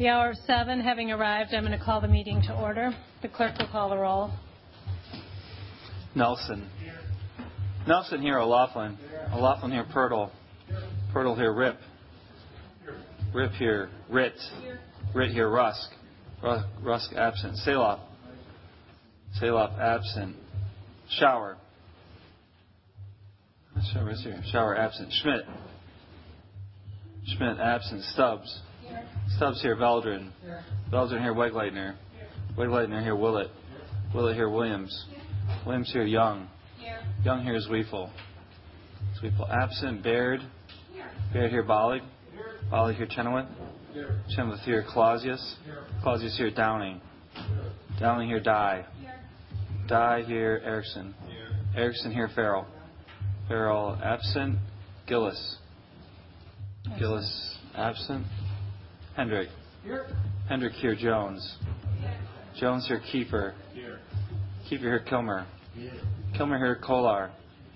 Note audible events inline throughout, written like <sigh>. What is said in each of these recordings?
The hour of 7 having arrived, I'm going to call the meeting to order. The clerk will call the roll. Nelson. Nelson here, O'Laughlin. Here. O'Laughlin here, Pertl. Pertl here, Rip. Rip here, Rit. Rit here, Rusk. Rusk absent. Salov. Salov absent. Schauer. Schauer is here. Schauer absent. Schmidt. Schmidt absent. Stubbs. Stubbs here. Veldran. Veldran here. Wegleitner. Wegleitner here. Willett. Willett here. Williams. Williams here. Young. Young here. Zweifel. Zweifel absent. Baird. Baird here. Bollig. Bollig here. Chenoweth. Chenoweth here. Clausius. Clausius here. Downing. Downing here. Dye. Dye here. Erickson. Erickson here. Ferrell. Ferrell absent. Gillis. Gillis absent. Hendrick. Here. Hendrick here. Jones. Jones here. Kiefer. Here. Kiefer here. Kilmer. Here. Kilmer here. Kolar.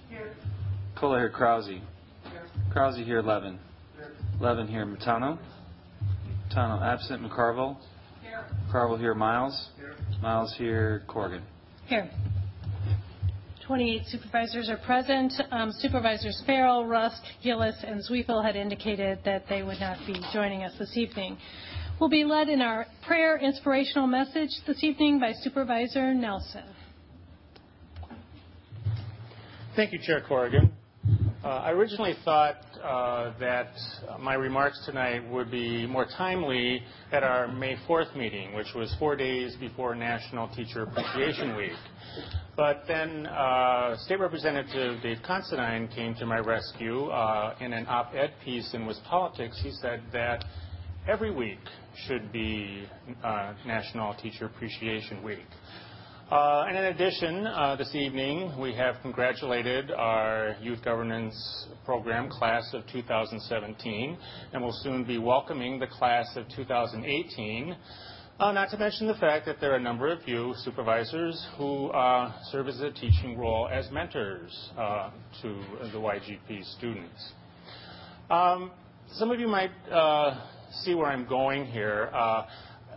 Here. Kolar here. Krause. Here. Krause here. Levin. Here. Levin here. Matano. Matano absent. McCarville. Here. McCarville here. Miles. Here. Miles here. Corrigan. Here. 28 supervisors are present. Um, Supervisors Ferrell, Rusk, Gillis, and Zweifel had indicated that they would not be joining us this evening. We'll be led in our prayer inspirational message this evening by Supervisor Nelson. Thank you, Chair Corrigan. Uh, I originally thought uh, that my remarks tonight would be more timely at our May 4th meeting, which was four days before National Teacher Appreciation Week. But then uh, State Representative Dave Considine came to my rescue in an op-ed piece in WisPolitics. He said that every week should be National Teacher Appreciation Week. Uh, and in addition, uh, this evening we have congratulated our youth governance program class of 2017, and will soon be welcoming the class of 2018. Uh, not to mention the fact that there are a number of you supervisors who serve as a teaching role as mentors to the YGP students. Um, some of you might see where I'm going here.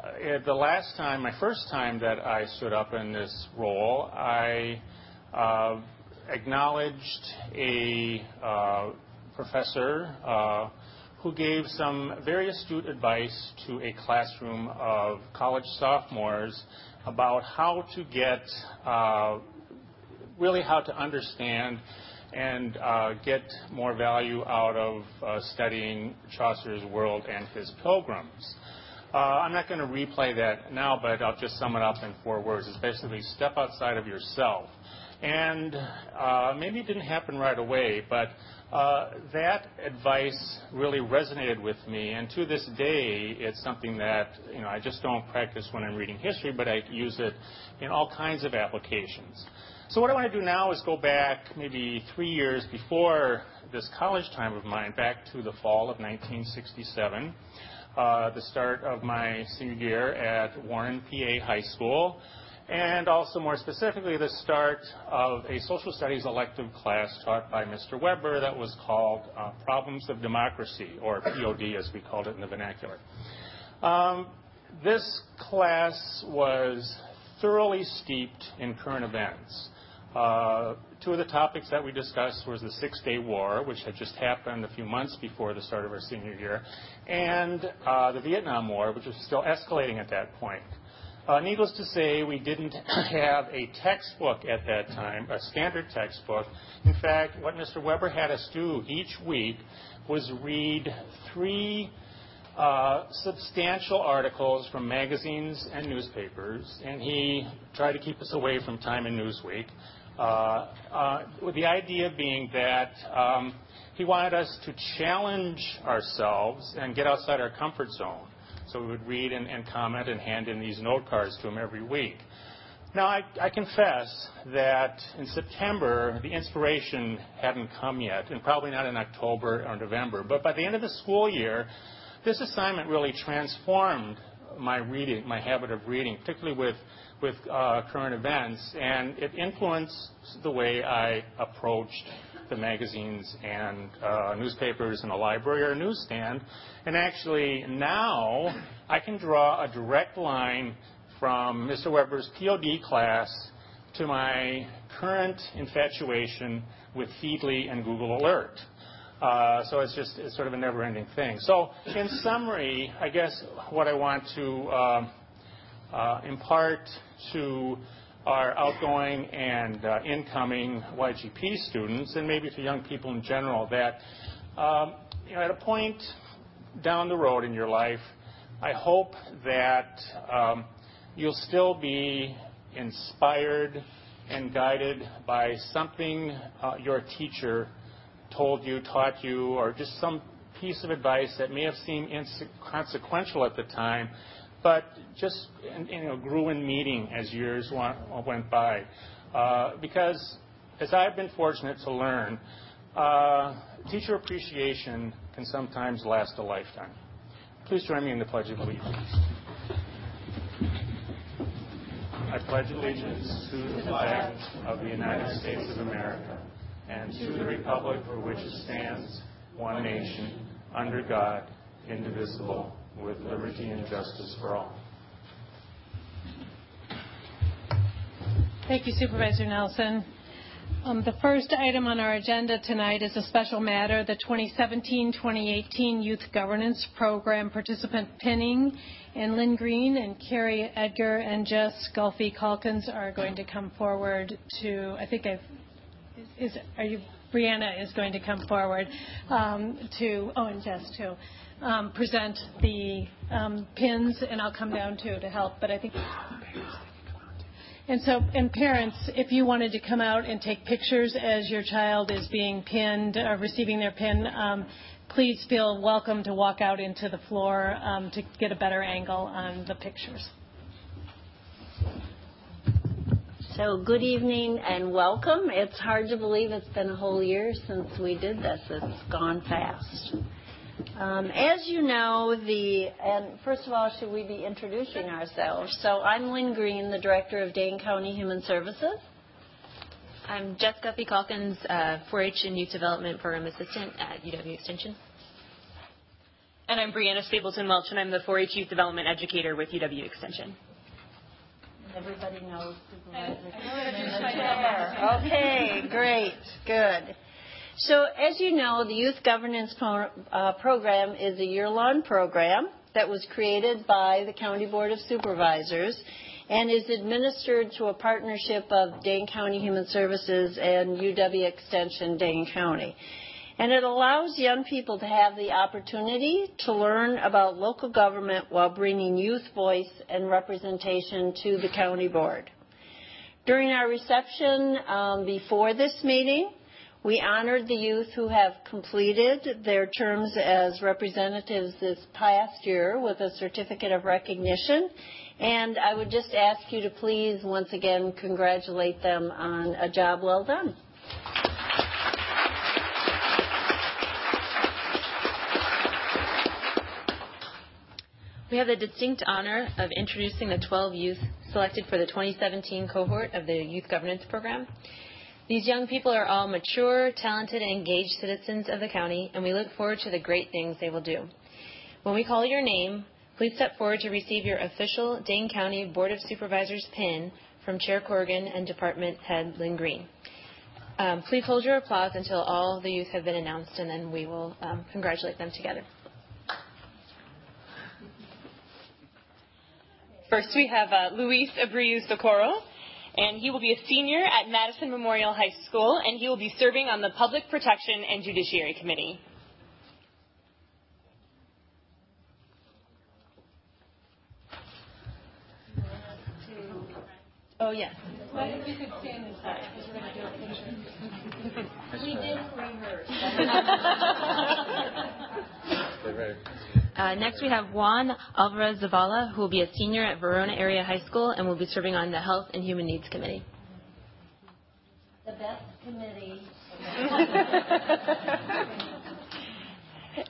Uh, the last time, my first time that I stood up in this role, I uh, acknowledged a professor who gave some very astute advice to a classroom of college sophomores about how to get, uh, really how to understand and uh, get more value out of uh, studying Chaucer's world and his pilgrims. Uh, I'm not going to replay that now, but I'll just sum it up in four words. It's basically step outside of yourself. And uh, maybe it didn't happen right away, but uh, that advice really resonated with me, and to this day, it's something that you know I just don't practice when I'm reading history, but I use it in all kinds of applications. So what I want to do now is go back maybe three years before this college time of mine, back to the fall of 1967, uh, the start of my senior year at Warren PA High School and also more specifically the start of a social studies elective class taught by Mr. Weber that was called uh, Problems of Democracy, or POD as we called it in the vernacular. Um, this class was thoroughly steeped in current events. Uh, two of the topics that we discussed was the Six Day War, which had just happened a few months before the start of our senior year, and uh, the Vietnam War, which was still escalating at that point. Uh, needless to say, we didn't <coughs> have a textbook at that time, a standard textbook. In fact, what Mr. Weber had us do each week was read three uh, substantial articles from magazines and newspapers, and he tried to keep us away from Time and Newsweek. Uh, uh, with the idea being that um, he wanted us to challenge ourselves and get outside our comfort zone. So we would read and, comment and hand in these note cards to him every week. Now, I, I, confess that in September, the inspiration hadn't come yet, and probably not in October or November. But by the end of the school year, this assignment really transformed my reading, my habit of reading, particularly with, with uh, current events, and it influenced the way I approached the magazines and uh, newspapers in a library or a newsstand. And actually, now I can draw a direct line from Mr. Weber's POD class to my current infatuation with Feedly and Google Alert. Uh, so it's just it's sort of a never-ending thing. So in summary, I guess what I want to uh, uh, impart to our outgoing and uh, incoming YGP students, and maybe to young people in general, that um, at a point down the road in your life, I hope that um, you'll still be inspired and guided by something your teacher told you, taught you, or just some piece of advice that may have seemed inconsequential at the time, but just you know grew in meaning as years went by. Uh, because as I've been fortunate to learn, uh, teacher appreciation can sometimes last a lifetime. Please join me in the Pledge of Allegiance. I pledge allegiance to the flag of the United States of America and to the republic for which it stands, one nation, under God, indivisible, with liberty and justice for all. Thank you, Supervisor Nelson. Um, the first item on our agenda tonight is a special matter, the 2017-2018 Youth Governance Program participant pinning. And Lynn Green and Carrie Edgar and Jess Gulfy Calkins are going to come forward to, I think I've, is, are you, Brianna is going to come forward um, to, oh, and Jess too, um, present the um, pins, and I'll come down too to help, but I think. And so, and parents, if you wanted to come out and take pictures as your child is being pinned or receiving their pin, um, please feel welcome to walk out into the floor um, to get a better angle on the pictures. So, good evening and welcome. It's hard to believe it's been a whole year since we did this. It's gone fast. Um, as you know, the and first of all, should we be introducing ourselves? So I'm Lynn Green, the director of Dane County Human Services. I'm Jessica P. Calkins, uh, 4-H and Youth Development Program Assistant at UW Extension. And I'm Brianna Stapleton Welch, and I'm the 4-H Youth Development Educator with UW Extension. Everybody knows Supervisor Okay, great, good. So, as you know, the Youth Governance pro- uh, Program is a year long program that was created by the County Board of Supervisors and is administered through a partnership of Dane County Human Services and UW Extension Dane County. And it allows young people to have the opportunity to learn about local government while bringing youth voice and representation to the county board. During our reception um, before this meeting, we honored the youth who have completed their terms as representatives this past year with a certificate of recognition. And I would just ask you to please once again congratulate them on a job well done. We have the distinct honor of introducing the 12 youth selected for the 2017 cohort of the Youth Governance Program. These young people are all mature, talented, and engaged citizens of the county, and we look forward to the great things they will do. When we call your name, please step forward to receive your official Dane County Board of Supervisors pin from Chair Corrigan and Department Head Lynn Green. Um, please hold your applause until all the youth have been announced, and then we will um, congratulate them together. First, we have uh, Luis Abreu Socorro and he will be a senior at Madison Memorial High School, and he will be serving on the Public Protection and Judiciary Committee. Oh, yes. Well, if you could stand and start, because we're going to do a picture. we did rehearse. <laughs> <laughs> Uh, next, we have Juan Alvarez Zavala, who will be a senior at Verona Area High School and will be serving on the Health and Human Needs Committee. The best committee. <laughs>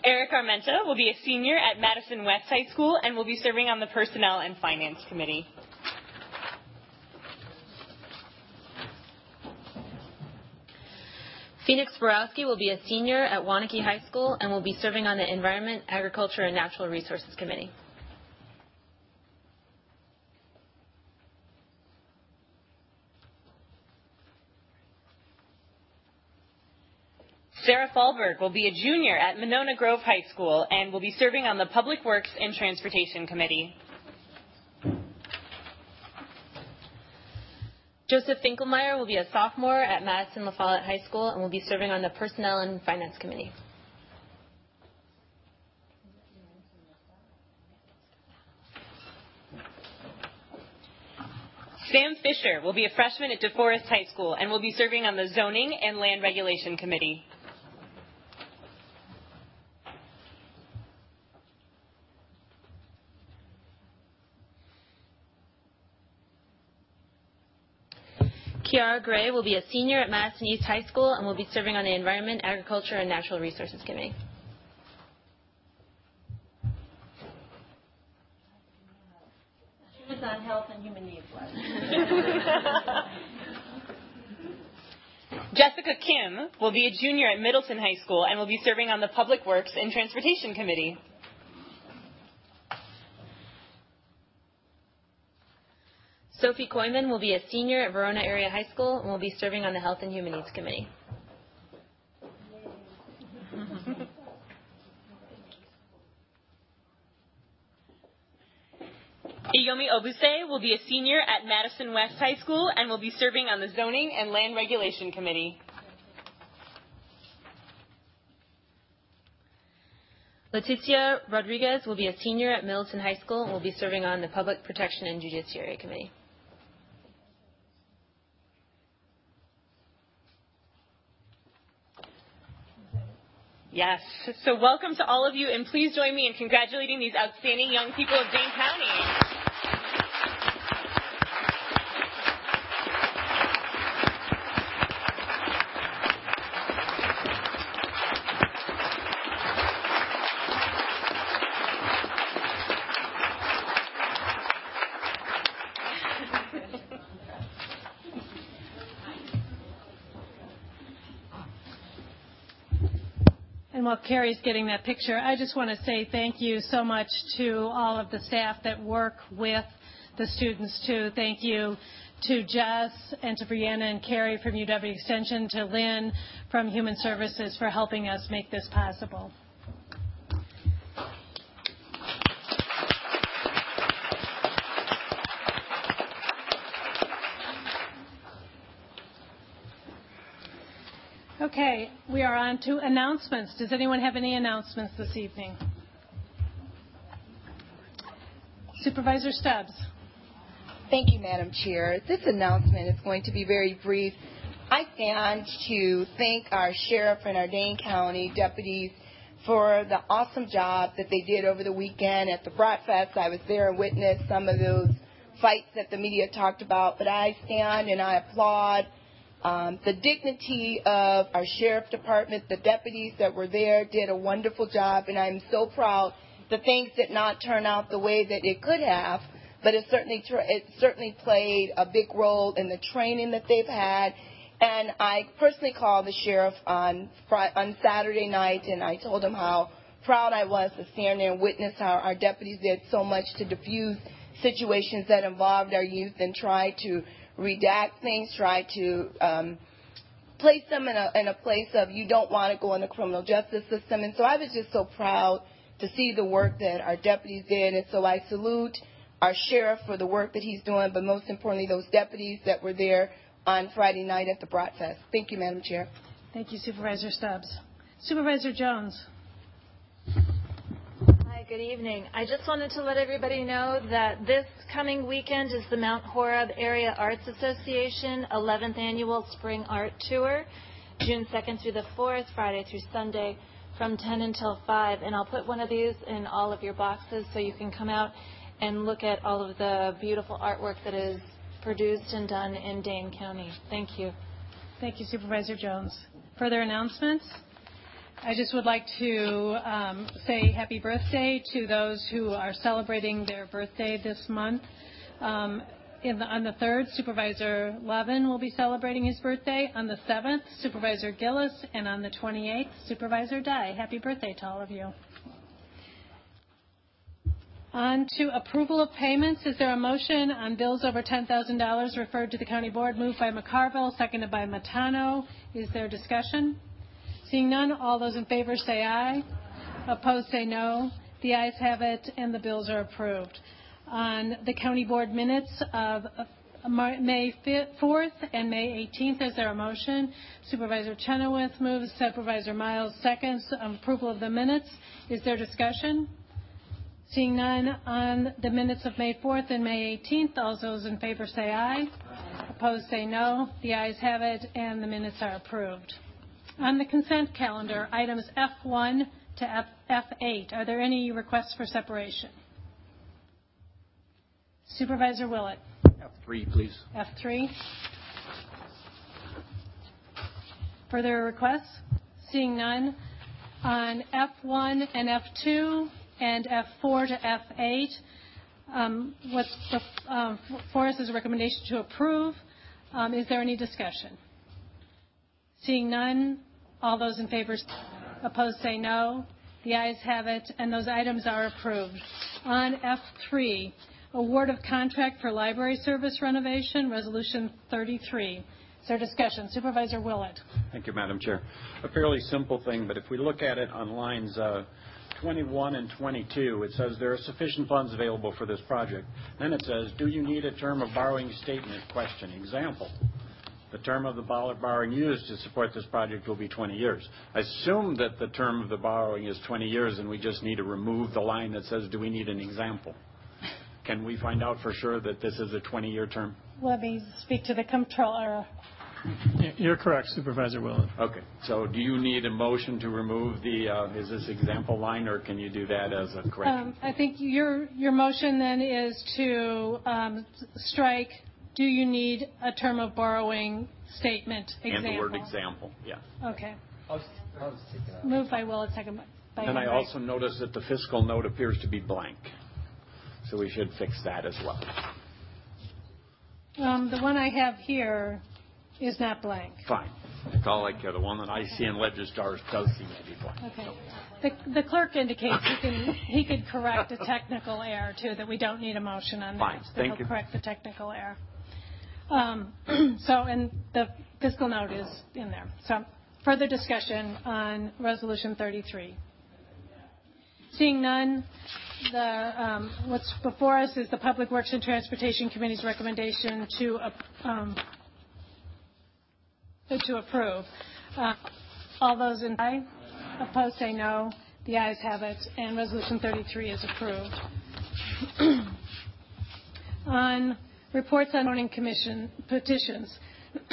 Eric Armenta will be a senior at Madison West High School and will be serving on the Personnel and Finance Committee. Phoenix Borowski will be a senior at Waunakee High School and will be serving on the Environment, Agriculture, and Natural Resources Committee. Sarah Fallberg will be a junior at Monona Grove High School and will be serving on the Public Works and Transportation Committee. Joseph Finkelmeyer will be a sophomore at Madison La Follette High School and will be serving on the Personnel and Finance Committee. Sam Fisher will be a freshman at DeForest High School and will be serving on the Zoning and Land Regulation Committee. Kiara Gray will be a senior at Madison East High School and will be serving on the Environment, Agriculture, and Natural Resources Committee. She was on Health and Human Needs last <laughs> Jessica Kim will be a junior at Middleton High School and will be serving on the Public Works and Transportation Committee. Sophie Koyman will be a senior at Verona Area High School and will be serving on the Health and Human Needs Committee. Iyomi Obuse will be a senior at Madison West High School and will be serving on the Zoning and Land Regulation Committee. Leticia Rodriguez will be a senior at Middleton High School and will be serving on the Public Protection and Judiciary Committee. Yes. So welcome to all of you, and please join me in congratulating these outstanding young people of Dane County. While Carrie's getting that picture, I just want to say thank you so much to all of the staff that work with the students too. Thank you to Jess and to Brianna and Carrie from UW Extension, to Lynn from Human Services for helping us make this possible. Okay, we are on to announcements. Does anyone have any announcements this evening? Supervisor Stubbs. Thank you, Madam Chair. This announcement is going to be very brief. I stand to thank our sheriff and our Dane County deputies for the awesome job that they did over the weekend at the Bratfest. I was there and witnessed some of those fights that the media talked about, but I stand and I applaud um, the dignity of our sheriff department, the deputies that were there did a wonderful job, and I'm so proud The things did not turn out the way that it could have, but it certainly it certainly played a big role in the training that they've had. And I personally called the sheriff on on Saturday night, and I told him how proud I was to stand there and witness how our deputies did so much to diffuse situations that involved our youth and try to redact things, try to um, place them in a, in a place of you don't want to go in the criminal justice system. And so I was just so proud to see the work that our deputies did. And so I salute our sheriff for the work that he's doing, but most importantly, those deputies that were there on Friday night at the Bratfest. Thank you, Madam Chair. Thank you, Supervisor Stubbs. Supervisor Jones. Good evening. I just wanted to let everybody know that this coming weekend is the Mount Horeb Area Arts Association 11th Annual Spring Art Tour, June 2nd through the 4th, Friday through Sunday from 10 until 5. And I'll put one of these in all of your boxes so you can come out and look at all of the beautiful artwork that is produced and done in Dane County. Thank you. Thank you, Supervisor Jones. Further announcements? I just would like to um, say happy birthday to those who are celebrating their birthday this month. Um, the, on the 3rd, Supervisor Levin will be celebrating his birthday. On the 7th, Supervisor Gillis. And on the 28th, Supervisor Dye. Happy birthday to all of you. On to approval of payments. Is there a motion on bills over $10,000 referred to the county board? Moved by McCarville, seconded by Matano. Is there discussion? Seeing none, all those in favor say aye. Opposed say no. The ayes have it, and the bills are approved. On the county board minutes of uh, May 4th and May 18th, is there a motion? Supervisor Chenoweth moves, Supervisor Miles seconds. Um, approval of the minutes. Is there discussion? Seeing none, on the minutes of May 4th and May 18th, all those in favor say aye. Opposed say no. The ayes have it, and the minutes are approved. On the consent calendar, items F1 to F8, are there any requests for separation? Supervisor Willett. F3, please. F3. Further requests? Seeing none. On F1 and F2 and F4 to F8, what's for us is a recommendation to approve. Um, is there any discussion? Seeing none, all those in favor opposed say no. The ayes have it, and those items are approved. On F3, award of contract for library service renovation, Resolution 33. Is there discussion? Supervisor Willett. Thank you, Madam Chair. A fairly simple thing, but if we look at it on lines uh, 21 and 22, it says there are sufficient funds available for this project. Then it says, do you need a term of borrowing statement? Question. Example. The term of the borrowing used to support this project will be 20 years. I assume that the term of the borrowing is 20 years, and we just need to remove the line that says, do we need an example? Can we find out for sure that this is a 20-year term? Let me speak to the comptroller. You're correct, Supervisor Willett. Okay. So do you need a motion to remove the, uh, is this example line, or can you do that as a correction? Um, I think your motion then is to um, strike, do you need a term of borrowing statement example? And the word example, yeah. Okay. I'll just take it out. Moved by Willett, second by Henry. And I also noticed that the fiscal note appears to be blank. So we should fix that as well. Um, the one I have here is not blank. Fine. That's all I care. The one that I see in Legistars does seem to be blank. Okay. The clerk indicates he could correct a technical error, too, that we don't need a motion on that. Fine. Thank you. He'll correct the technical error. Um, <clears throat> so, and the fiscal note is in there. So further discussion on Resolution 33. Seeing none, um, what's before us is the Public Works and Transportation Committee's recommendation to um, approve. Uh, all those in favor? Opposed say no. The ayes have it, and Resolution 33 is approved. <clears throat> On reports on zoning commission petitions, <clears throat>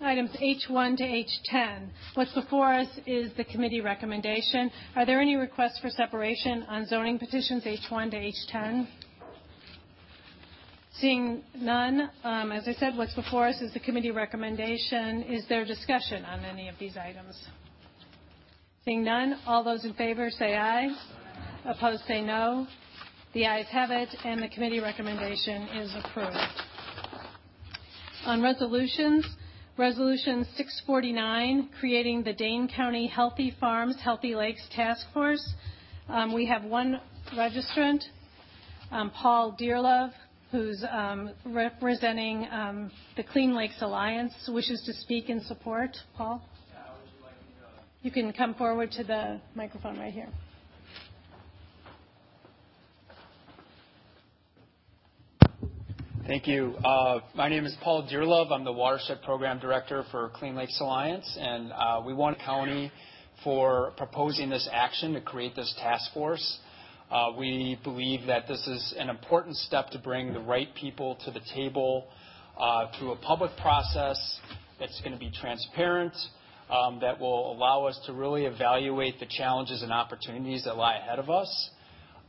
items H1 to H10, what's before us is the committee recommendation. Are there any requests for separation on zoning petitions H1 to H10? Seeing none, um, as I said, what's before us is the committee recommendation. Is there discussion on any of these items? Seeing none, all those in favor say aye. Opposed say no. The ayes have it, and the committee recommendation is approved. On resolutions, Resolution 649, creating the Dane County Healthy Farms, Healthy Lakes Task Force. Um, we have one registrant, um, Paul Dearlove, who's um, representing the Clean Lakes Alliance, wishes to speak in support. Paul? You can come forward to the microphone right here. Thank you. Uh, my name is Paul Dearlove. I'm the Watershed Program Director for Clean Lakes Alliance, and uh, we want the county for proposing this action to create this task force. Uh, we believe that this is an important step to bring the right people to the table through a public process that's going to be transparent, um, that will allow us to really evaluate the challenges and opportunities that lie ahead of us.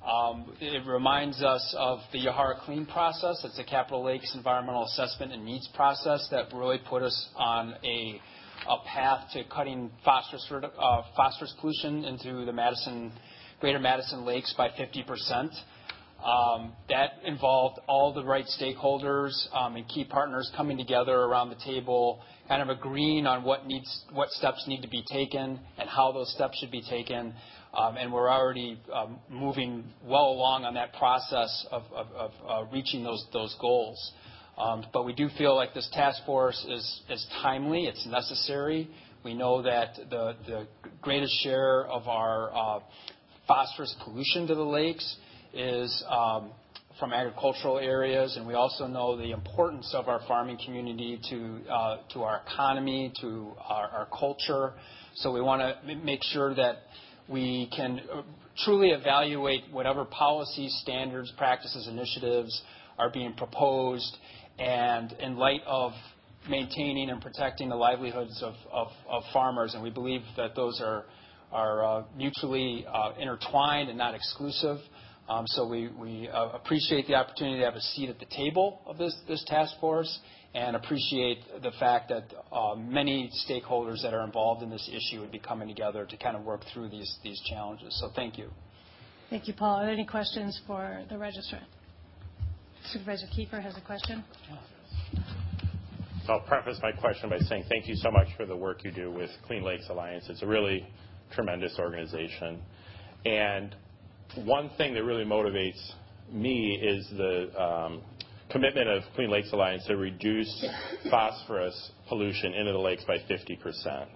Um, it reminds us of the Yahara Clean process. It's a Capital Lakes environmental assessment and needs process that really put us on a path to cutting uh, phosphorus pollution into the Madison Greater Madison Lakes by 50%. Um, that involved all the right stakeholders um, and key partners coming together around the table, kind of agreeing on what steps need to be taken and how those steps should be taken. Um and we're already um, moving well along on that process of uh, reaching those goals. Um but we do feel like this task force is timely. It's necessary. We know that the greatest share of our uh, phosphorus pollution to the lakes is um, from agricultural areas, and we also know the importance of our farming community to uh, our economy, to our culture. So we want to make sure that we can uh, truly evaluate whatever policy standards, practices, initiatives are being proposed, and in light of maintaining and protecting the livelihoods of farmers. And we believe that those are uh, mutually intertwined and not exclusive. Um, we uh, appreciate the opportunity to have a seat at the table of this task force and appreciate the fact that um, many stakeholders that are involved in this issue would be coming together to kind of work through these challenges. So thank you. Thank you, Paul. Are there any questions for the registrant? Supervisor Kiefer has a question. I'll preface my question by saying thank you so much for the work you do with Clean Lakes Alliance. It's a really tremendous organization. One thing that really motivates me is the um, commitment of Clean Lakes Alliance to reduce phosphorus pollution into the lakes by 50%.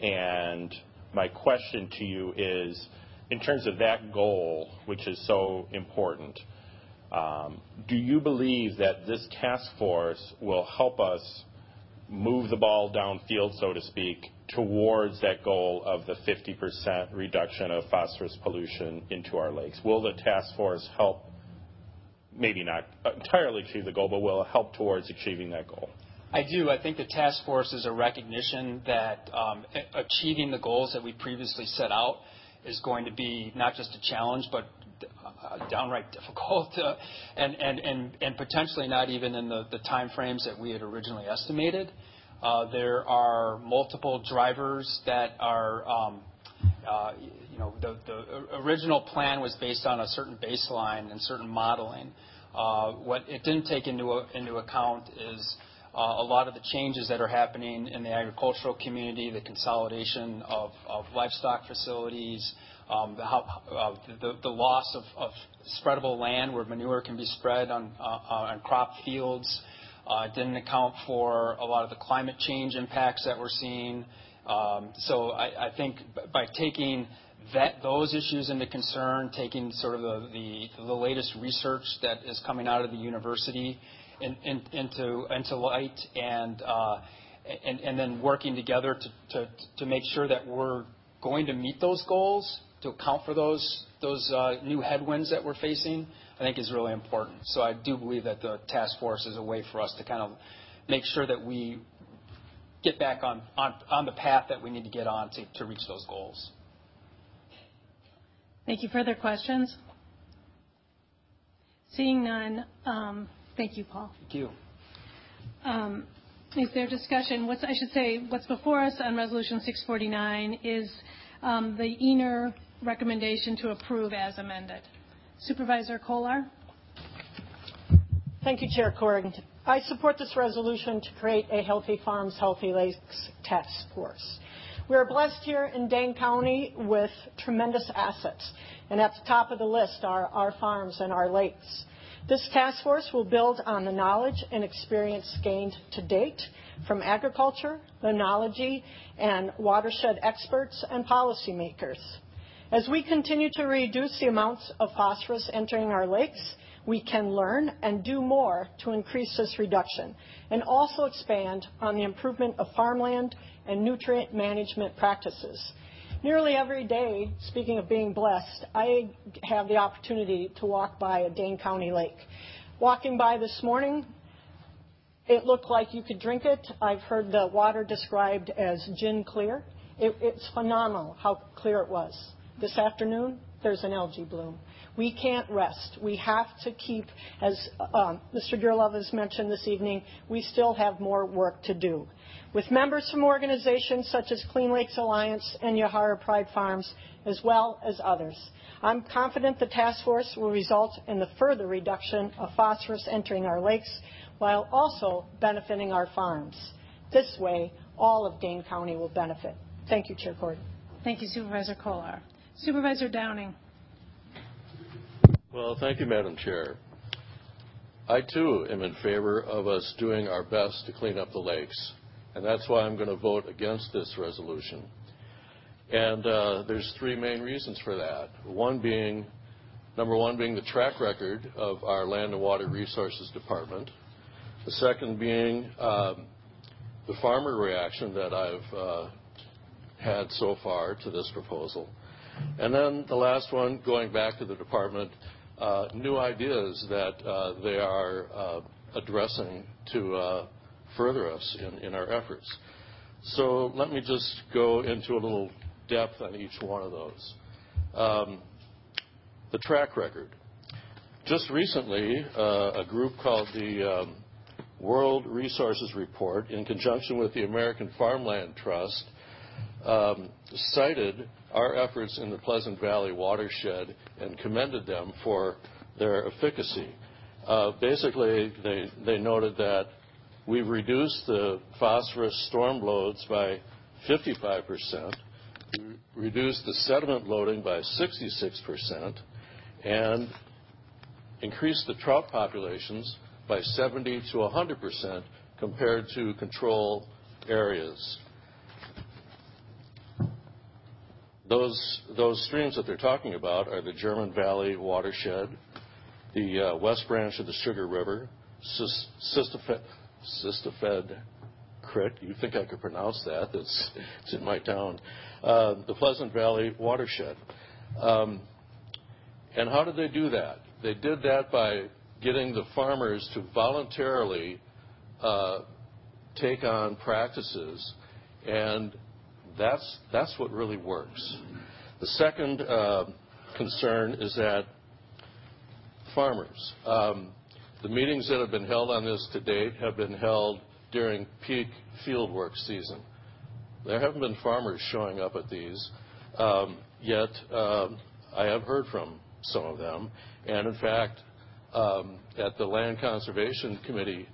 And my question to you is, in terms of that goal, which is so important, um, do you believe that this task force will help us move the ball downfield, so to speak, towards that goal of the 50% reduction of phosphorus pollution into our lakes? Will the task force help, maybe not entirely achieve the goal, but will it help towards achieving that goal? I do. I think the task force is a recognition that um, achieving the goals that we previously set out is going to be not just a challenge, but Uh, downright difficult, uh, and potentially not even in the time frames that we had originally estimated. Uh, there are multiple drivers. That are. Um uh you know the original plan was based on a certain baseline and certain modeling. What it didn't take into account is a lot of the changes that are happening in the agricultural community, the consolidation of livestock facilities, Um, uh, the loss of spreadable land where manure can be spread on uh, crop fields. It didn't account for a lot of the climate change impacts that we're seeing. Um so I think by taking those issues into concern, taking sort of the latest research that is coming out of the university into light, and then working together to make sure that we're going to meet those goals, to account for those uh, new headwinds that we're facing, I think is really important. So I do believe that the task force is a way for us to kind of make sure that we get back on the path that we need to get on to reach those goals. Thank you. Further questions? Seeing none. Um, thank you, Paul. Thank you. Um, is there discussion? I should say, what's before us on Resolution 649 is um, the ENER recommendation to approve as amended. Supervisor Kolar? Thank you, Chair Corrigan. I support this resolution to create a Healthy Farms, Healthy Lakes task force. We are blessed here in Dane County with tremendous assets, and at the top of the list are our farms and our lakes. This task force will build on the knowledge and experience gained to date from agriculture, limnology, and watershed experts and policymakers. As we continue to reduce the amounts of phosphorus entering our lakes, we can learn and do more to increase this reduction and also expand on the improvement of farmland and nutrient management practices. Nearly every day, speaking of being blessed, I have the opportunity to walk by a Dane County lake. Walking by this morning, it looked like you could drink it. I've heard the water described as gin clear. It's phenomenal how clear it was. This afternoon, there's an algae bloom. We can't rest. We have to keep, as um, Mr. Dearlove has mentioned this evening, we still have more work to do. With members from organizations such as Clean Lakes Alliance and Yahara Pride Farms, as well as others. I'm confident the task force will result in the further reduction of phosphorus entering our lakes while also benefiting our farms. This way, all of Dane County will benefit. Thank you, Chair Corrigan. Thank you, Supervisor Kolar. Supervisor Downing. Well, thank you, Madam Chair. I too am in favor of us doing our best to clean up the lakes, and that's why I'm going to vote against this resolution. And uh, there's three main reasons for that. One being, number one being the track record of our Land and Water Resources Department. The second being um, the farmer reaction that I've uh, had so far to this proposal. And then the last one, going back to the department, uh, new ideas that uh, they are uh, addressing to further us in, our efforts. So let me just go into a little depth on each one of those. Um, the track record. Just recently, a group called the um, World Resources Report, in conjunction with the American Farmland Trust, um, cited our efforts in the Pleasant Valley watershed and commended them for their efficacy. Uh, basically, they, they noted that we've reduced the phosphorus storm loads by 55 percent, reduced the sediment loading by 66 percent, and increased the trout populations by 70 to 100 percent compared to control areas. Those, streams that they're talking about are the German Valley watershed, the uh, west branch of the Sugar River, Sistafed Creek. You think I could pronounce that? It's, it's in my town. Uh, the Pleasant Valley watershed. Um, and how did they do that? They did that by getting the farmers to voluntarily uh, take on practices, and that's, that's what really works. The second uh, concern is that farmers, um, the meetings that have been held on this to date have been held during peak fieldwork season. There haven't been farmers showing up at these, um, yet um, I have heard from some of them. And in fact, at the Land Conservation Committee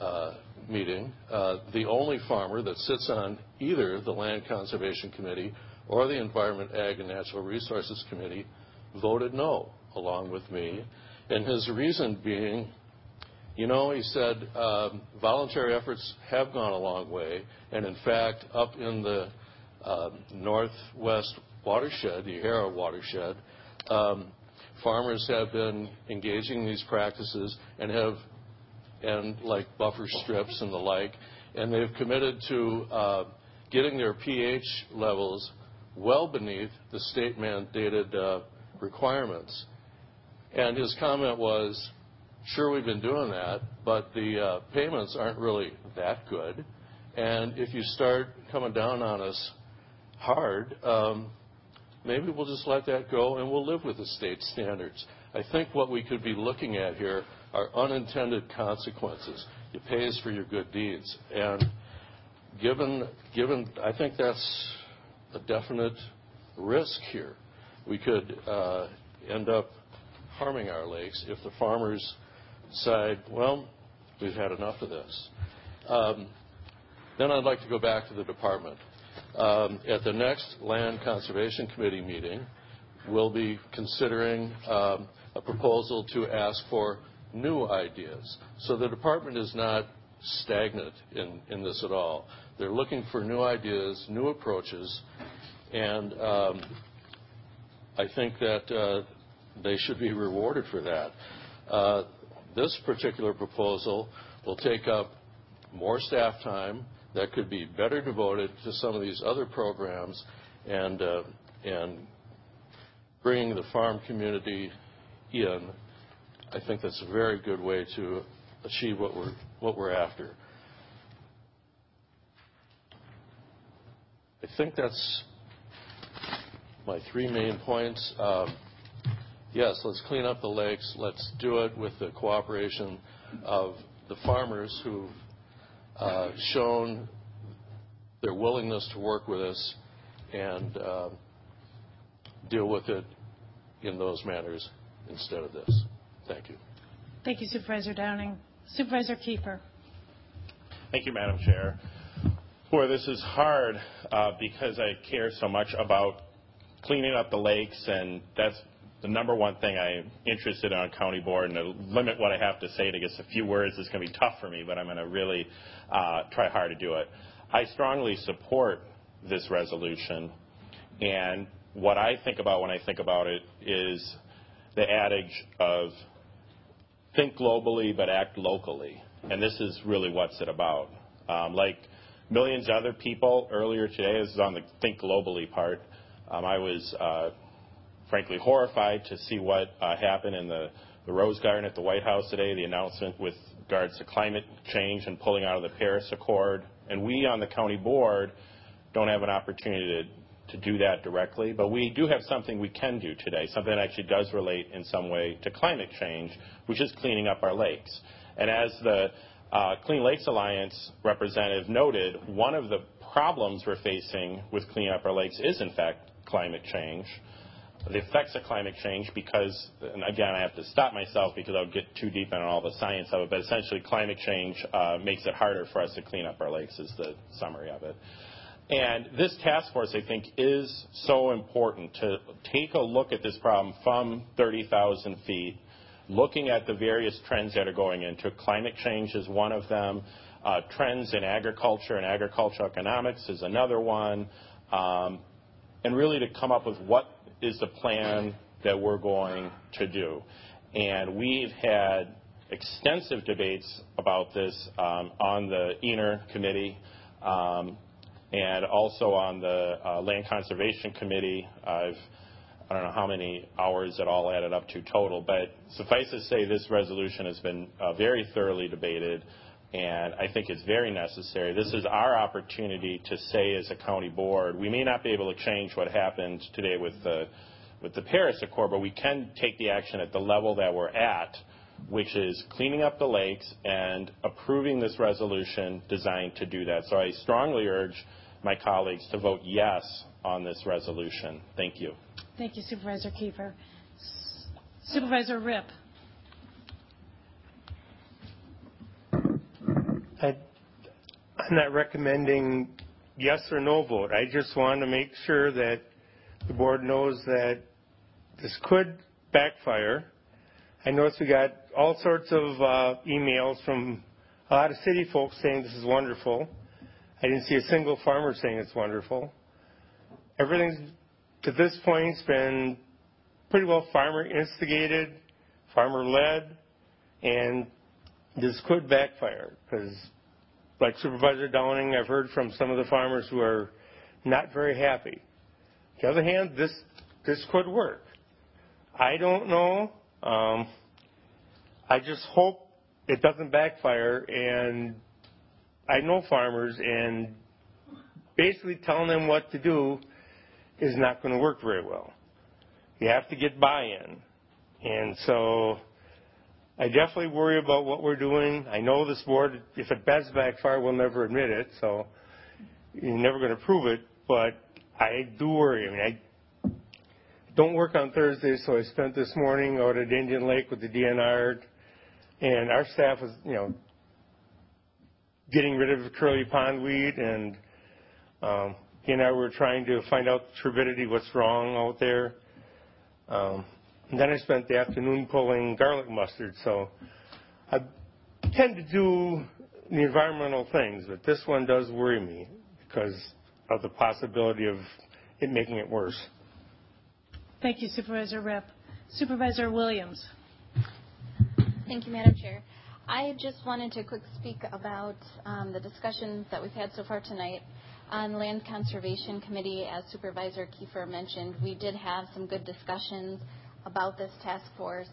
uh, meeting, uh, the only farmer that sits on either the Land Conservation Committee or the Environment, Ag, and Natural Resources Committee voted no, along with me. And his reason being, you know, he said, um, voluntary efforts have gone a long way. And in fact, up in the uh, northwest watershed, the Yahara watershed, um, farmers have been engaging in these practices and have, and like buffer strips and the like, and they've committed to uh, getting their pH levels well beneath the state mandated uh, requirements. And his comment was, sure, we've been doing that, but the uh, payments aren't really that good. And if you start coming down on us hard, um, maybe we'll just let that go and we'll live with the state standards. I think what we could be looking at here are unintended consequences. You pay us for your good deeds. And given, given I think that's a definite risk here. We could uh, end up harming our lakes if the farmers decide, well, we've had enough of this. Um, then I'd like to go back to the department. Um, at the next Land Conservation Committee meeting, we'll be considering um, a proposal to ask for new ideas. So the department is not stagnant in, this at all. They're looking for new ideas, new approaches, and um, I think that uh, they should be rewarded for that. Uh, this particular proposal will take up more staff time, that could be better devoted to some of these other programs and, uh, and bringing the farm community in. I think that's a very good way to achieve what we're, what we're after. I think that's my three main points. Um, yes, let's clean up the lakes. Let's do it with the cooperation of the farmers who've uh, shown their willingness to work with us and uh, deal with it in those manners instead of this. Thank you. Thank you, Supervisor Downing. Supervisor Kiefer. Thank you, Madam Chair. Boy, this is hard uh, because I care so much about cleaning up the lakes, and that's the number one thing I'm interested in on county board. And to limit what I have to say to just a few words is going to be tough for me, but I'm going to really uh, try hard to do it. I strongly support this resolution, and what I think about when I think about it is the adage of think globally but act locally. And this is really what's it about. Um, like millions of other people earlier today, this is on the think globally part, um, I was uh, frankly horrified to see what uh, happened in the, the Rose Garden at the White House today, the announcement with regards to climate change and pulling out of the Paris Accord. And we on the county board don't have an opportunity to to do that directly, but we do have something we can do today, something that actually does relate in some way to climate change, which is cleaning up our lakes. And as the uh, Clean Lakes Alliance representative noted, one of the problems we're facing with cleaning up our lakes is, in fact, climate change. The effects of climate change, because, and again, I have to stop myself because I'll get too deep into all the science of it, but essentially, climate change uh, makes it harder for us to clean up our lakes, is the summary of it. And this task force, I think, is so important to take a look at this problem from 30,000 feet, looking at the various trends that are going into. Climate change is one of them. Uh, trends in agriculture and agricultural economics is another one. Um, and really to come up with what is the plan that we're going to do. And we've had extensive debates about this um, on the ENER committee. Um, and also on the uh, Land Conservation Committee. I've I don't know how many hours it all added up to total, but suffice to say this resolution has been uh, very thoroughly debated, and I think it's very necessary. This is our opportunity to say as a county board, we may not be able to change what happened today with the, with the Paris Accord, but we can take the action at the level that we're at, which is cleaning up the lakes and approving this resolution designed to do that. So I strongly urge my colleagues to vote yes on this resolution. Thank you. Thank you, Supervisor Kiefer. Supervisor Ripp. I, I'm not recommending yes or no vote. I just want to make sure that the board knows that this could backfire. I noticed we got all sorts of uh, emails from a lot of city folks saying this is wonderful. I didn't see a single farmer saying it's wonderful. Everything to this point has been pretty well farmer instigated, farmer led, and this could backfire because, like Supervisor Downing, I've heard from some of the farmers who are not very happy. On the other hand, this this could work. I don't know. Um, I just hope it doesn't backfire and I know farmers, and basically telling them what to do is not going to work very well. You have to get buy-in. And so I definitely worry about what we're doing. I know this board, if it does backfire, will never admit it, so you're never going to prove it, but I do worry. I mean, I don't work on Thursday, so I spent this morning out at Indian Lake with the DNR, and our staff was, you know, getting rid of curly pondweed, and um, he and I were trying to find out turbidity, what's wrong out there. Um, then I spent the afternoon pulling garlic mustard. So I tend to do the environmental things, but this one does worry me because of the possibility of it making it worse. Thank you, Supervisor Ripp. Supervisor Williams. Thank you, Madam Chair. I just wanted to quick speak about um, the discussions that we've had so far tonight. On Land Conservation Committee, as Supervisor Kiefer mentioned, we did have some good discussions about this task force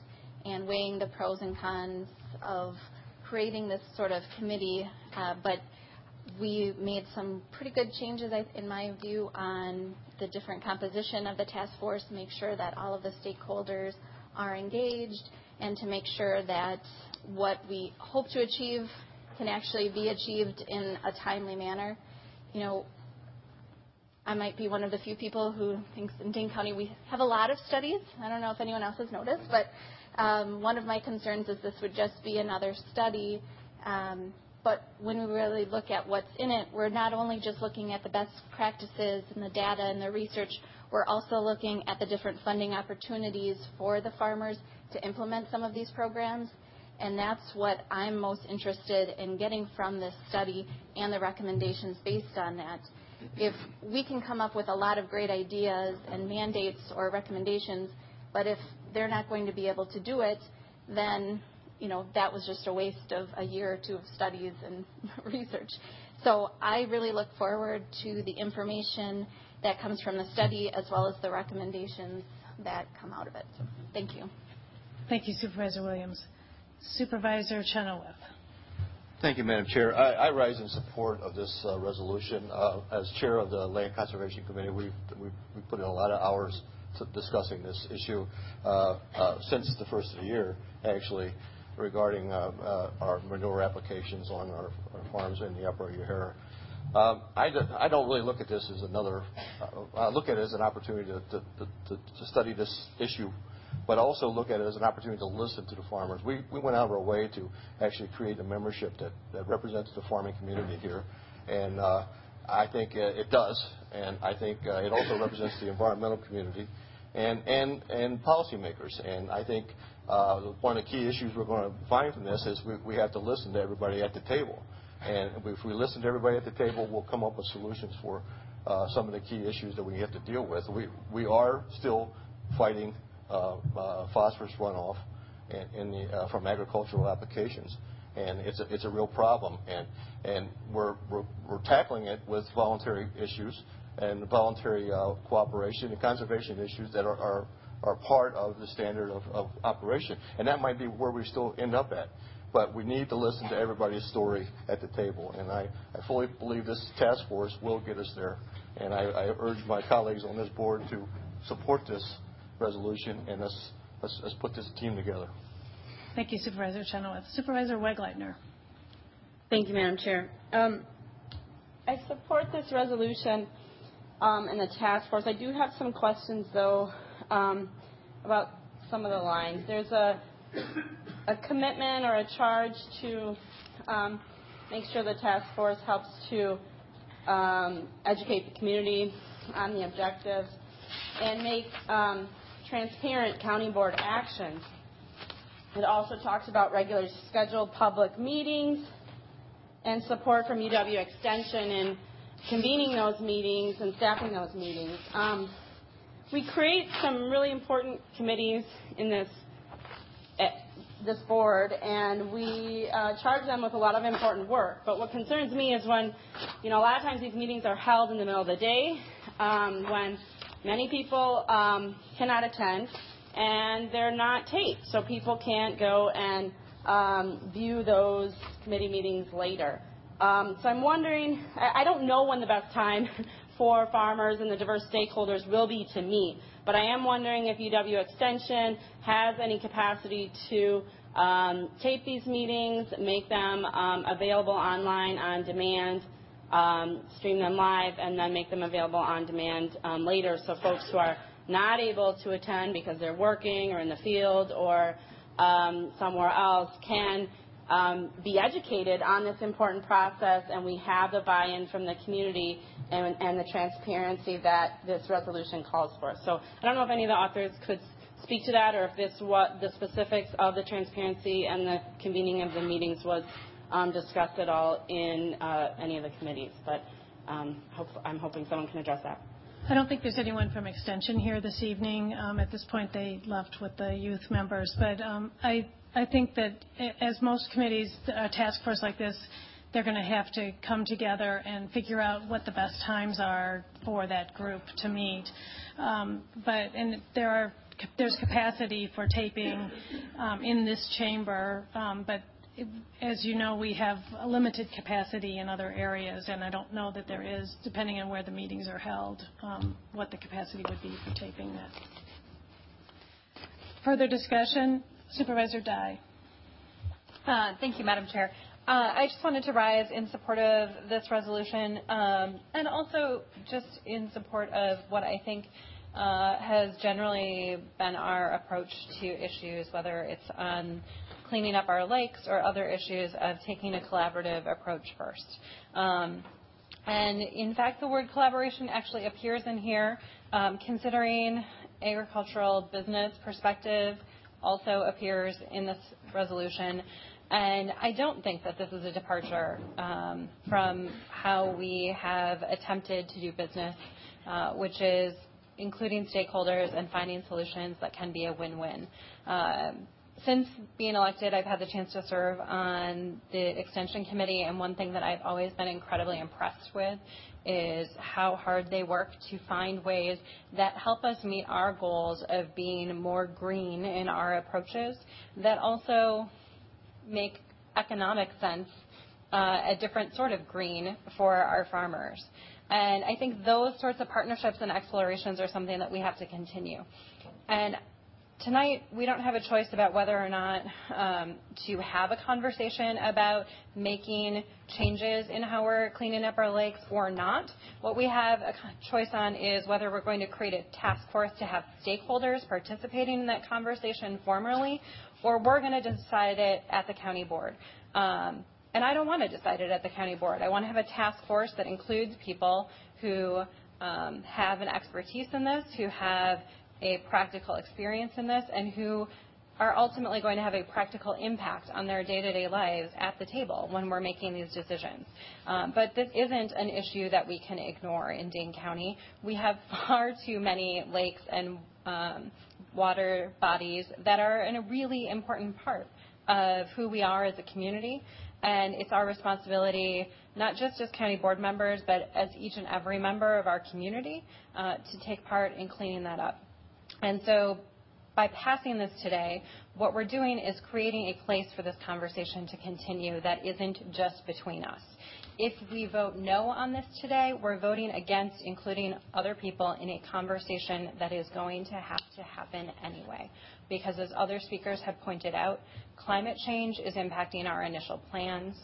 and weighing the pros and cons of creating this sort of committee. Uh, but we made some pretty good changes, in my view, on the different composition of the task force, make sure that all of the stakeholders are engaged and to make sure that what we hope to achieve can actually be achieved in a timely manner. You know, I might be one of the few people who thinks in Dane County we have a lot of studies. I don't know if anyone else has noticed, but um, one of my concerns is this would just be another study. Um, but when we really look at what's in it, we're not only just looking at the best practices and the data and the research, we're also looking at the different funding opportunities for the farmers to implement some of these programs. And that's what I'm most interested in getting from this study and the recommendations based on that. If we can come up with a lot of great ideas and mandates or recommendations, but if they're not going to be able to do it, then you know that was just a waste of a year or two of studies and <laughs> research. So I really look forward to the information that comes from the study as well as the recommendations that come out of it. So thank you. Thank you, Supervisor Williams. Supervisor Chenoweth. Thank you, Madam Chair. I, I rise in support of this uh, resolution. Uh, as chair of the Land Conservation Committee, we've, we've, we've put in a lot of hours discussing this issue uh, uh, since the first of the year, actually, regarding uh, uh, our manure applications on our, farms in the upper Yahara. Um, I, do, I don't really look at this as another, uh, I look at it as an opportunity to, study this issue but also look at it as an opportunity to listen to the farmers. We, we went out of our way to actually create a membership that, represents the farming community here. And I think it does. And I think it also represents the environmental community and policymakers. And I think uh, one of the key issues we're going to find from this is we, we have to listen to everybody at the table. And if we listen to everybody at the table, we'll come up with solutions for uh, some of the key issues that we have to deal with. We, we are still fighting uh, uh, phosphorus runoff in the, uh, from agricultural applications. And it's a, it's a real problem. And, and we're, we're, we're tackling it with voluntary issues and voluntary uh, cooperation and conservation issues that are, are, are part of the standard of, of operation. And that might be where we still end up at. But we need to listen to everybody's story at the table. And I, I fully believe this task force will get us there. And I, I urge my colleagues on this board to support this resolution, and let's, let's, let's put this team together. Thank you, Supervisor Chenoweth. Supervisor Wegleitner. Thank you, Madam Chair. Um, I support this resolution um, and the task force. I do have some questions, though, um, about some of the lines. There's a, a commitment or a charge to um, make sure the task force helps to um, educate the community on the objectives and make um, transparent county board actions. It also talks about regular scheduled public meetings and support from UW Extension in convening those meetings and staffing those meetings. Um, we create some really important committees in this eh, this board, and we uh, charge them with a lot of important work. But what concerns me is when, you know, a lot of times these meetings are held in the middle of the day, um, when Many people um, cannot attend, and they're not taped, so people can't go and um, view those committee meetings later. Um, so I'm wondering, I, I don't know when the best time for farmers and the diverse stakeholders will be to meet, but I am wondering if UW Extension has any capacity to um, tape these meetings, make them um, available online on demand, um, stream them live, and then make them available on demand um, later. So folks who are not able to attend because they're working or in the field or um, somewhere else can um, be educated on this important process. And we have the buy-in from the community and, and, the transparency that this resolution calls for. So I don't know if any of the authors could speak to that or if this what the specifics of the transparency and the convening of the meetings was um, discussed at all in uh, any of the committees. But um, hope, I'm hoping someone can address that. I don't think there's anyone from Extension here this evening. Um, at this point, they left with the youth members. But um, I, I think that as most committees, a task force like this, they're going to have to come together and figure out what the best times are for that group to meet. Um, but and there are there's capacity for taping um, in this chamber, um, but as you know, we have a limited capacity in other areas, and I don't know that there is, depending on where the meetings are held, um, what the capacity would be for taping that. Further discussion? Supervisor Dye. Uh, thank you, Madam Chair. Uh, I just wanted to rise in support of this resolution um, and also just in support of what I think uh, has generally been our approach to issues, whether it's on cleaning up our lakes or other issues of taking a collaborative approach first. Um, and in fact, the word collaboration actually appears in here, um, considering agricultural business perspective also appears in this resolution. And I don't think that this is a departure um, from how we have attempted to do business, uh, which is including stakeholders and finding solutions that can be a win-win. Uh, since being elected, I've had the chance to serve on the Extension Committee, and one thing that I've always been incredibly impressed with is how hard they work to find ways that help us meet our goals of being more green in our approaches that also make economic sense, uh, a different sort of green for our farmers. And I think those sorts of partnerships and explorations are something that we have to continue. And tonight we don't have a choice about whether or not um, to have a conversation about making changes in how we're cleaning up our lakes or not. What we have a choice on is whether we're going to create a task force to have stakeholders participating in that conversation formally, or we're going to decide it at the county board. Um, and I don't want to decide it at the county board. I want to have a task force that includes people who um, have an expertise in this, who have a practical experience in this and who are ultimately going to have a practical impact on their day-to-day lives at the table when we're making these decisions. Um, but this isn't an issue that we can ignore in Dane County. We have <laughs> far too many lakes and um, water bodies that are in a really important part of who we are as a community. And it's our responsibility, not just as county board members, but as each and every member of our community, uh, to take part in cleaning that up. And so by passing this today, what we're doing is creating a place for this conversation to continue that isn't just between us. If we vote no on this today, we're voting against including other people in a conversation that is going to have to happen anyway. Because as other speakers have pointed out, climate change is impacting our initial plans.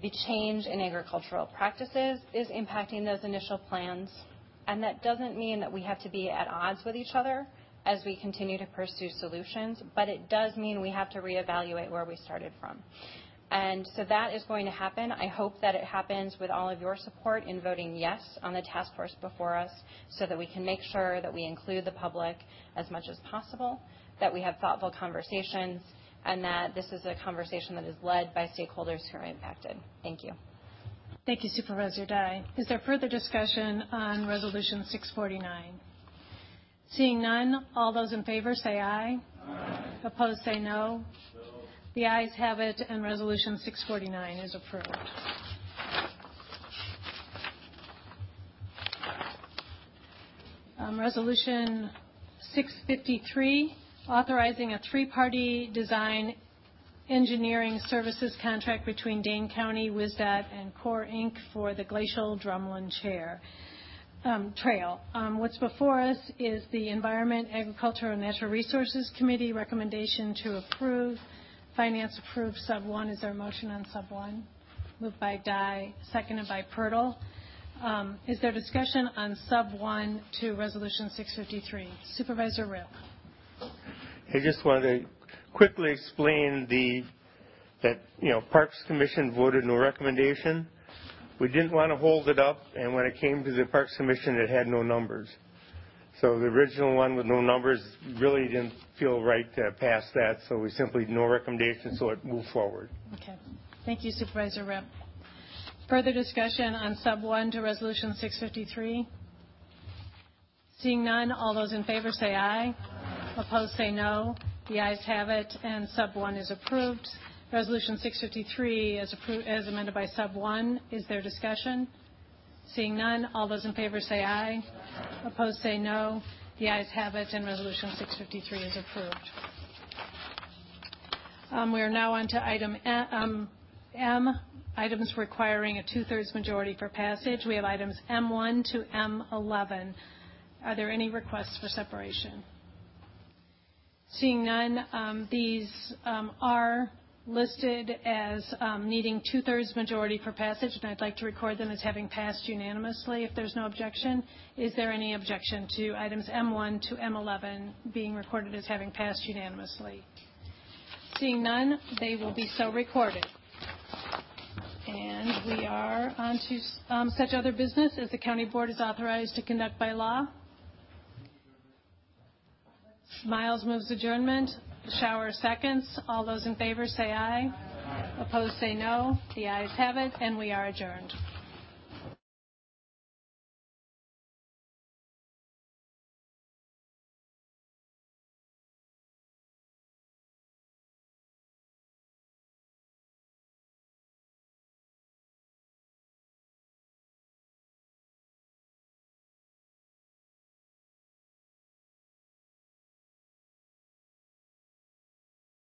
The change in agricultural practices is impacting those initial plans. And that doesn't mean that we have to be at odds with each other as we continue to pursue solutions, but it does mean we have to reevaluate where we started from. And so that is going to happen. I hope that it happens with all of your support in voting yes on the task force before us so that we can make sure that we include the public as much as possible, that we have thoughtful conversations, and that this is a conversation that is led by stakeholders who are impacted. Thank you. Thank you, Supervisor Dye. Is there further discussion on Resolution 649? Seeing none, all those in favor say aye. Aye. Opposed say no. The ayes have it, and Resolution 649 is approved. Um, resolution 653, authorizing a three-party design engineering services contract between Dane County, WSDOT, and Core Inc. for the Glacial Drumlin Chair. Um, trail. Um, what's before us is the Environment, Agriculture, and Natural Resources Committee recommendation to approve. Finance approved sub one. Is there a motion on sub one? Moved by Dye, seconded by Pertl. Um, is there discussion on sub one to resolution 653? Supervisor Ripp. I just wanted to quickly explain the that you know Parks Commission voted no recommendation. We didn't want to hold it up, and when it came to the Parks Commission, it had no numbers. So the original one with no numbers really didn't feel right to pass that, so we simply no recommendation, so it moved forward. Okay. Thank you, Supervisor Ripp. Further discussion on sub one to resolution 653? Seeing none, all those in favor say aye. Opposed say no. The ayes have it, and sub one is approved. Resolution 653 as, amended by sub one. Is there discussion? Seeing none, all those in favor say aye. Opposed say no. The ayes have it, and resolution 653 is approved. Um, we are now on to item um, M, items requiring a two-thirds majority for passage. We have items M1 to M11. Are there any requests for separation? Seeing none, um, these um, are listed as um, needing two-thirds majority for passage, and I'd like to record them as having passed unanimously if there's no objection. Is there any objection to items M1 to M11 being recorded as having passed unanimously? Seeing none, they will be so recorded. And we are on to such other business as the county board is authorized to conduct by law. Miles moves adjournment. Schauer seconds. All those in favor say aye. Opposed say no. The ayes have it, and we are adjourned.